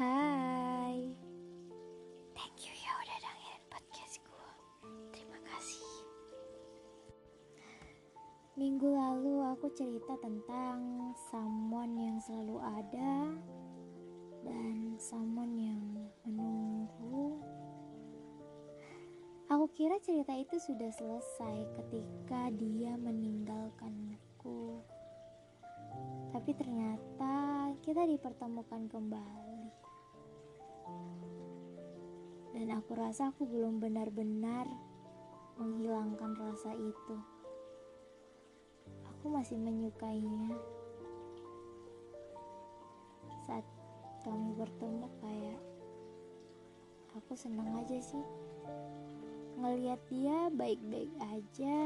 Hai. Thank you ya udah dengerin podcast gue Terima kasih. Minggu lalu aku cerita tentang someone yang selalu ada Dan someone yang menunggu. Aku kira cerita itu sudah selesai ketika dia meninggalkanku. Tapi ternyata kita dipertemukan kembali. Dan aku rasa aku belum benar-benar menghilangkan rasa itu. Aku masih menyukainya. Saat kami bertemu kayak aku senang aja sih ngelihat dia baik-baik aja.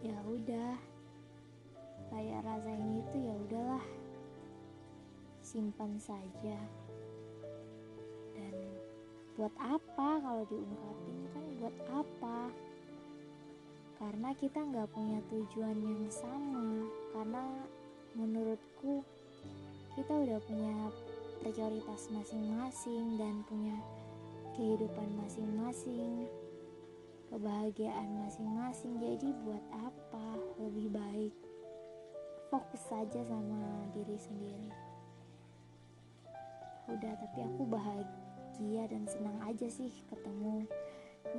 Ya udah kayak rasain itu ya udahlah simpan saja buat apa kalau diungkapin? Kan buat apa? Karena kita nggak punya tujuan yang sama. Karena menurutku kita udah punya prioritas masing-masing dan punya kehidupan masing-masing kebahagiaan masing-masing. Jadi buat apa? Lebih baik fokus saja sama diri sendiri. Udah tapi aku bahagia dan senang aja sih ketemu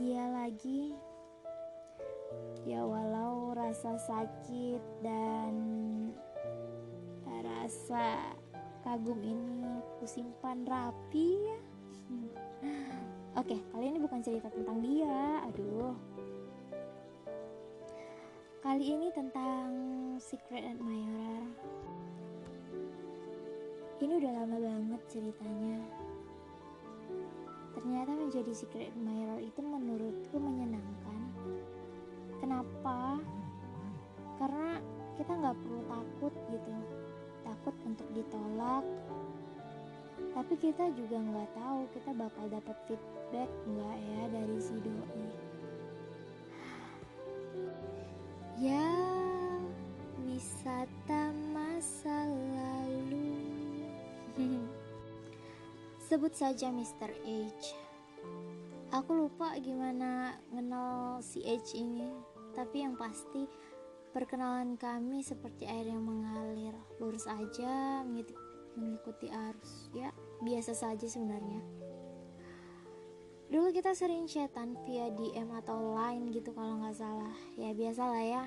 dia lagi ya walau rasa sakit dan rasa kagum ini aku simpan rapi ya Oke, kali ini bukan cerita tentang dia. Aduh, Kali ini tentang Secret Admirer. Ini udah lama banget ceritanya. Ternyata menjadi Secret Admirer itu menurutku menyenangkan. Kenapa? Karena kita nggak perlu takut gitu, takut untuk ditolak. Tapi kita juga nggak tahu kita bakal dapat feedback nggak ya dari si doi. Ya, wisata masa Sebut saja Mr. H. Aku lupa gimana kenal si H ini, tapi yang pasti perkenalan kami seperti air yang mengalir, lurus aja mengikuti arus. Ya, biasa saja sebenarnya. Dulu kita sering chatan via DM atau line gitu kalau nggak salah. Ya biasa lah ya.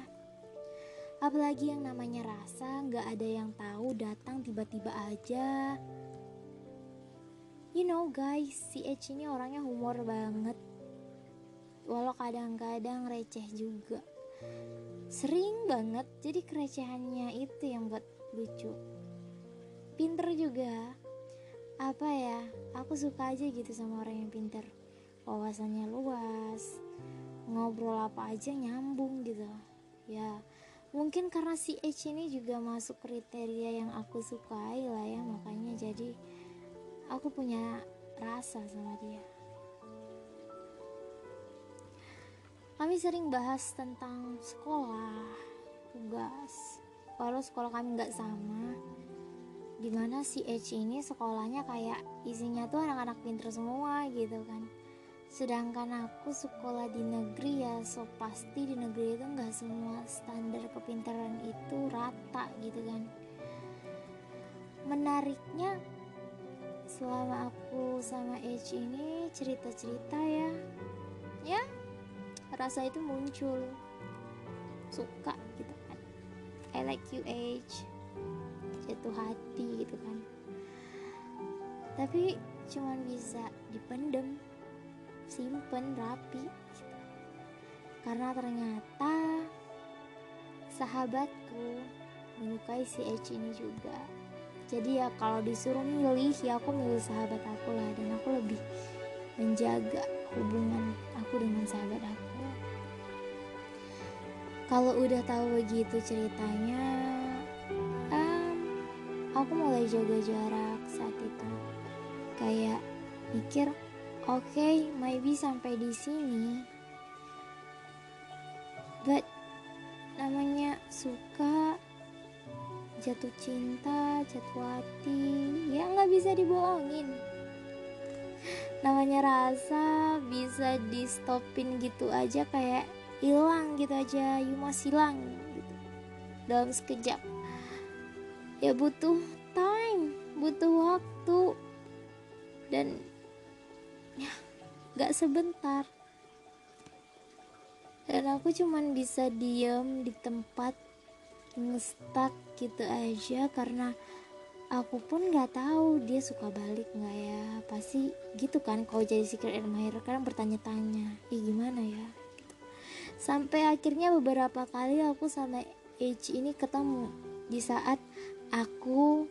Apalagi yang namanya rasa nggak ada yang tahu datang tiba-tiba aja. You know guys, si H ini orangnya humor banget. Walau kadang-kadang receh juga. Sering banget, jadi kerecehannya itu yang buat lucu. Pinter juga. Apa ya, aku suka aja gitu sama orang yang pinter wawasannya luas ngobrol apa aja nyambung gitu ya mungkin karena si H ini juga masuk kriteria yang aku sukai lah ya makanya jadi aku punya rasa sama dia. Kami sering bahas tentang sekolah tugas. Walau sekolah kami nggak sama. Di mana si H ini sekolahnya kayak isinya tuh anak-anak pinter semua gitu kan. Sedangkan aku sekolah di negeri ya so pasti di negeri itu nggak semua standar kepintaran itu rata gitu kan. Menariknya selama aku sama H ini cerita-cerita ya. Ya rasa itu muncul. Suka gitu kan. I like you H. Jatuh hati gitu kan. Tapi cuman bisa dipendem simpen rapi gitu. karena ternyata sahabatku menyukai si H ini juga jadi ya kalau disuruh milih ya aku milih sahabat aku lah. Dan aku lebih menjaga hubungan aku dengan sahabat aku. Kalau udah tahu begitu ceritanya um, aku mulai jaga jarak saat itu. Kayak mikir Oke, okay, maybe sampai di sini. But namanya suka jatuh cinta jatuh hati ya nggak bisa dibohongin. Namanya rasa bisa di stopin gitu aja kayak hilang gitu aja you must hilang gitu. Dalam sekejap. Ya butuh time butuh waktu dan ya gak sebentar. Dan aku cuman bisa diem di tempat ngestak gitu aja karena aku pun nggak tahu dia suka balik nggak ya. Pasti gitu kan kalau jadi secret admirer kan bertanya-tanya ih gimana ya? Gitu. sampai akhirnya beberapa kali aku sama H ini ketemu di saat aku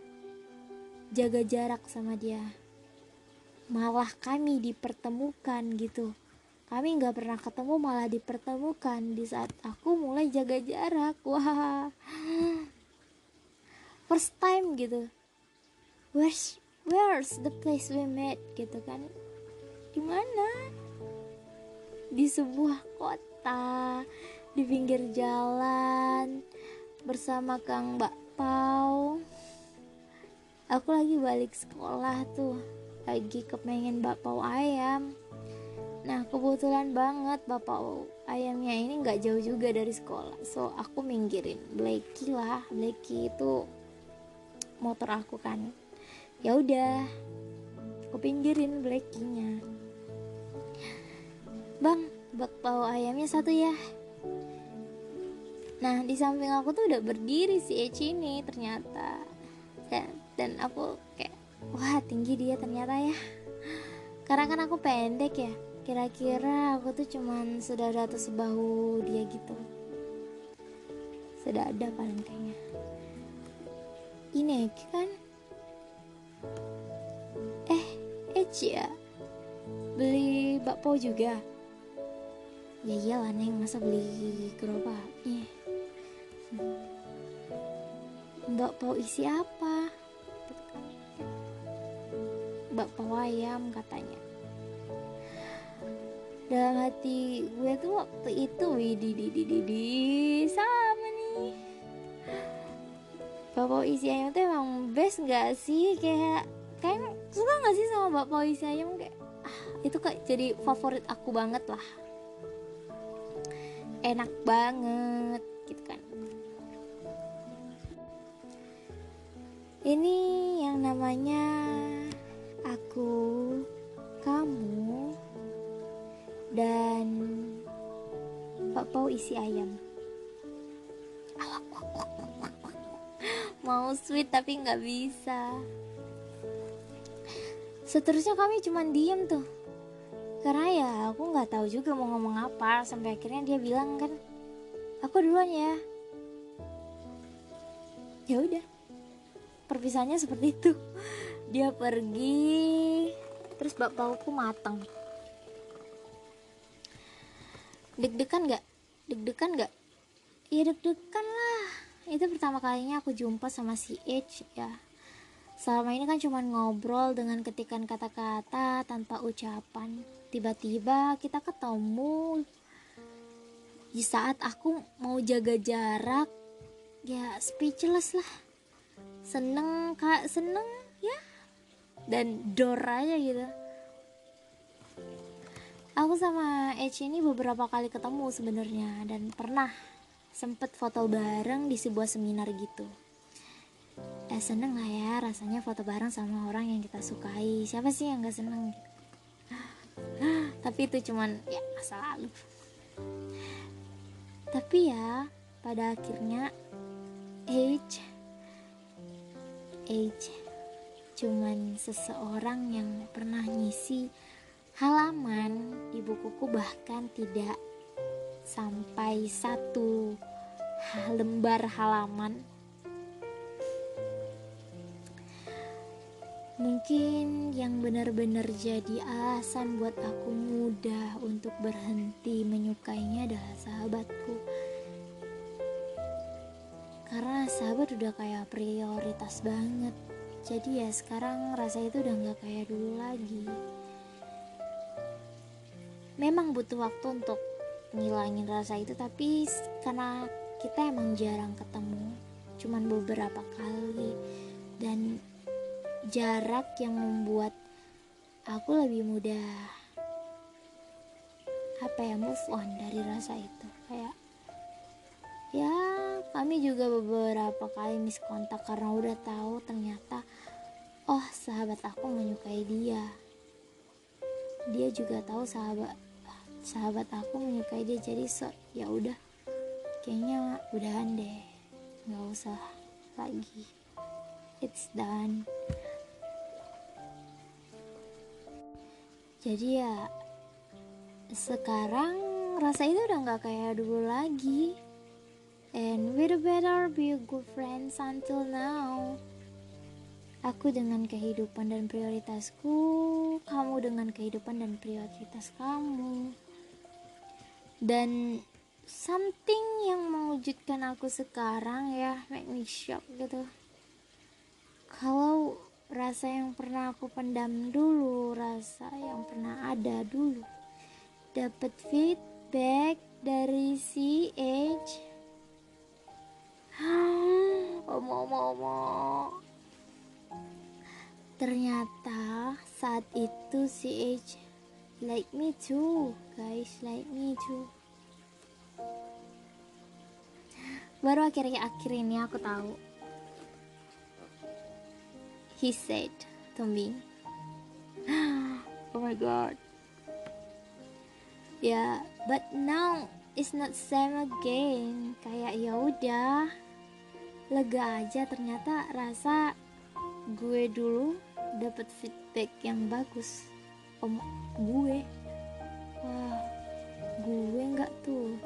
jaga jarak sama dia. Malah kami dipertemukan gitu kami nggak pernah ketemu malah dipertemukan di saat aku mulai jaga jarak. Wah. First time gitu. Where's where's the place we met gitu kan? Di mana? Di sebuah kota di pinggir jalan bersama Kang Mbak Pau aku lagi balik sekolah tuh. Lagi kepengen bakpao ayam Nah kebetulan banget bapak ayamnya ini nggak jauh juga dari sekolah. So aku minggirin. Blacky lah Blacky itu motor aku kan. Ya udah aku pinggirin Blackynya Bang bakpao ayamnya satu ya. Nah di samping aku tuh udah berdiri si Eci ini ternyata. Dan, dan aku kayak wah tinggi dia ternyata ya. Karena kan aku pendek ya kira-kira aku tuh cuman sedada atau sebahu dia gitu. Sedada paling kayaknya. Ini kan? Eh eh ya? Beli bakpao juga? Ya iyalah neng. Masa beli gerobak? Eh. bakpao isi apa? Bakpao ayam katanya dalam hati gue tuh waktu itu widi di di di di sama nih. Bakpao isi ayam tuh emang best nggak sih? Kayak kayak suka nggak sih sama bakpao isi ayam kayak ah, itu kayak jadi favorit aku banget lah. Enak banget gitu kan. Ini yang namanya aku kamu dan bakpao isi ayam. Mau sweet tapi nggak bisa. Seterusnya kami cuma diem tuh. Karena ya aku nggak tahu juga mau ngomong apa. Sampai akhirnya dia bilang kan aku duluan ya. Ya udah. Perpisahannya seperti itu. Dia pergi terus bakpauku matang deg-degan gak? deg-degan gak? ya deg-degan lah. Itu pertama kalinya aku jumpa sama si H ya. Selama ini kan cuma ngobrol dengan ketikan kata-kata tanpa ucapan. Tiba-tiba kita ketemu. Di saat aku mau jaga jarak ya speechless lah. Seneng kak seneng ya. Dan dor aja gitu aku sama H ini beberapa kali ketemu sebenarnya dan pernah sempet foto bareng di sebuah seminar gitu. Eh seneng lah ya rasanya foto bareng sama orang yang kita sukai. Siapa sih yang gak seneng? Tapi itu cuman ya masa lalu. Tapi ya pada akhirnya H H cuman seseorang yang pernah ngisi halaman di bukuku bahkan tidak sampai satu lembar halaman. Mungkin yang benar-benar jadi alasan buat aku mudah untuk berhenti menyukainya adalah sahabatku. Karena sahabat udah kayak prioritas banget. Jadi ya sekarang rasa itu udah gak kayak dulu lagi memang butuh waktu untuk ngilangin rasa itu tapi karena kita emang jarang ketemu cuman beberapa kali. Dan jarak yang membuat aku lebih mudah apa ya move on dari rasa itu. Kayak ya kami juga beberapa kali miskontak karena udah tahu ternyata oh sahabat aku menyukai dia. Dia juga tahu sahabat sahabat aku menyukai dia jadi so ya udah kayaknya udahan deh nggak usah lagi it's done jadi ya sekarang rasa itu udah nggak kayak dulu lagi and we better be good friends until now. Aku dengan kehidupan dan prioritasku, kamu dengan kehidupan dan prioritas kamu. Dan something yang mewujudkan aku sekarang ya, make me shock gitu. Kalau rasa yang pernah aku pendam dulu, rasa yang pernah ada dulu, dapat feedback dari si H Omo, omo, omo. Ternyata saat itu si H like me too, guys, like me too. Baru akhir-akhir ini aku tahu. He said to me, "Oh my god." Ya, yeah, but now it's not same again. Kayak ya udah, lega aja ternyata rasa gue dulu dapat feedback yang bagus om gue. Wah gue nggak tuh.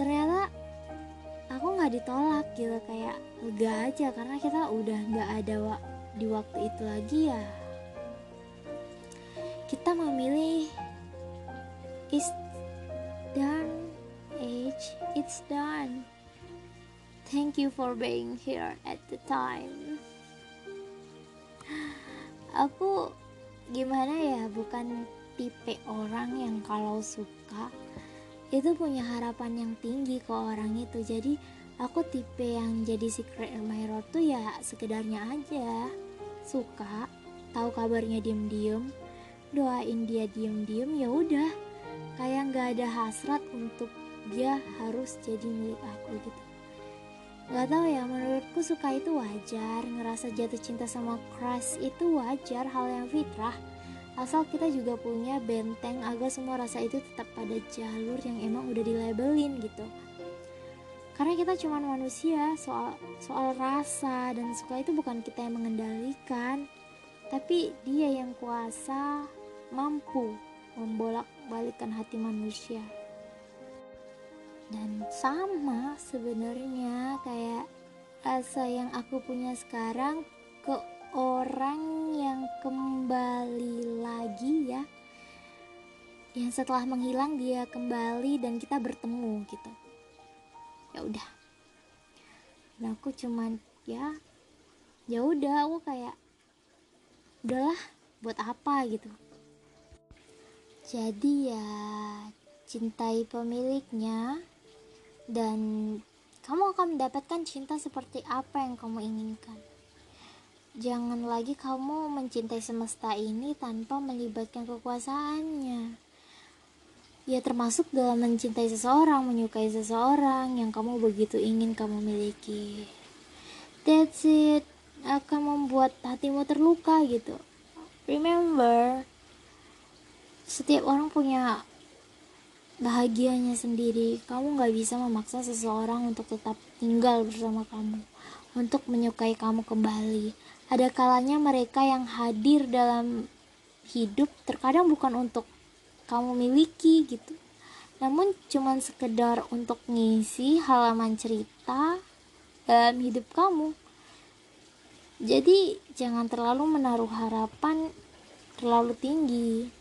Ternyata aku nggak ditolak gitu kayak lega aja karena kita udah nggak ada wa di waktu itu lagi ya. Kita memilih is done age it's done. Thank you for being here at the time. Aku gimana ya, bukan tipe orang yang kalau suka itu punya harapan yang tinggi ke orang itu. Jadi aku tipe yang jadi secret admirer tuh ya sekedarnya aja. Suka, tahu kabarnya diem-diem, doain dia diem-diem ya udah. Kayak nggak ada hasrat untuk dia harus jadi milik aku gitu Gak tau ya, menurutku suka itu wajar, ngerasa jatuh cinta sama crush itu wajar, hal yang fitrah. Asal kita juga punya benteng agar semua rasa itu tetap pada jalur yang emang udah dilabelin gitu. Karena kita cuma manusia, soal soal rasa dan suka itu bukan kita yang mengendalikan, tapi dia yang kuasa mampu membolak-balikan hati manusia dan sama sebenarnya kayak rasa yang aku punya sekarang ke orang yang kembali lagi ya. Yang setelah menghilang dia kembali dan kita bertemu gitu. Ya udah. Dan aku cuman ya ya udah aku kayak udahlah buat apa? gitu. Jadi ya cintai pemiliknya dan kamu akan mendapatkan cinta seperti apa yang kamu inginkan. Jangan lagi kamu mencintai semesta ini tanpa melibatkan kekuasaannya. Ya termasuk dalam mencintai seseorang, menyukai seseorang yang kamu begitu ingin kamu miliki. That's it. Akan membuat hatimu terluka gitu. Remember, setiap orang punya bahagianya sendiri. Kamu gak bisa memaksa seseorang untuk tetap tinggal bersama kamu, untuk menyukai kamu kembali. Ada kalanya mereka yang hadir dalam hidup terkadang bukan untuk kamu miliki gitu. Namun cuman sekedar untuk ngisi halaman cerita dalam hidup kamu. Jadi jangan terlalu menaruh harapan terlalu tinggi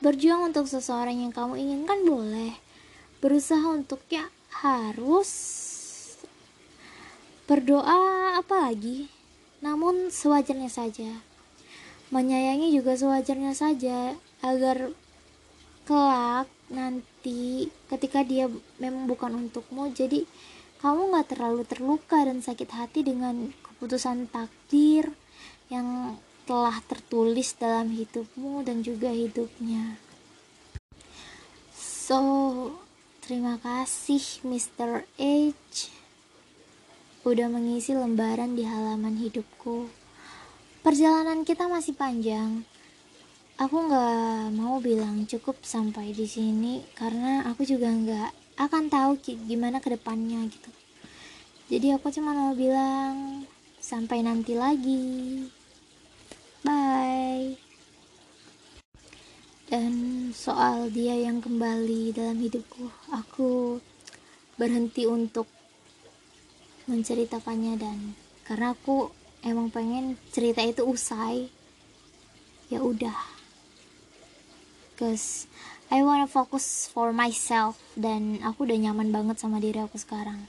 Berjuang untuk seseorang yang kamu inginkan boleh. Berusaha untuk ya harus berdoa apa lagi? Namun sewajarnya saja. Menyayangi juga sewajarnya saja agar kelak nanti ketika dia memang bukan untukmu jadi kamu gak terlalu terluka dan sakit hati dengan keputusan takdir yang telah tertulis dalam hidupmu dan juga hidupnya. So, terima kasih Mr. H udah mengisi lembaran di halaman hidupku. Perjalanan kita masih panjang. Aku nggak mau bilang cukup sampai di sini karena aku juga nggak akan tahu gimana ke depannya gitu. Jadi aku cuma mau bilang sampai nanti lagi. Bye. Dan soal dia yang kembali dalam hidupku, aku berhenti untuk menceritakannya dan karena aku emang pengen cerita itu usai ya udah. Cause I wanna focus for myself dan aku udah nyaman banget sama diri aku sekarang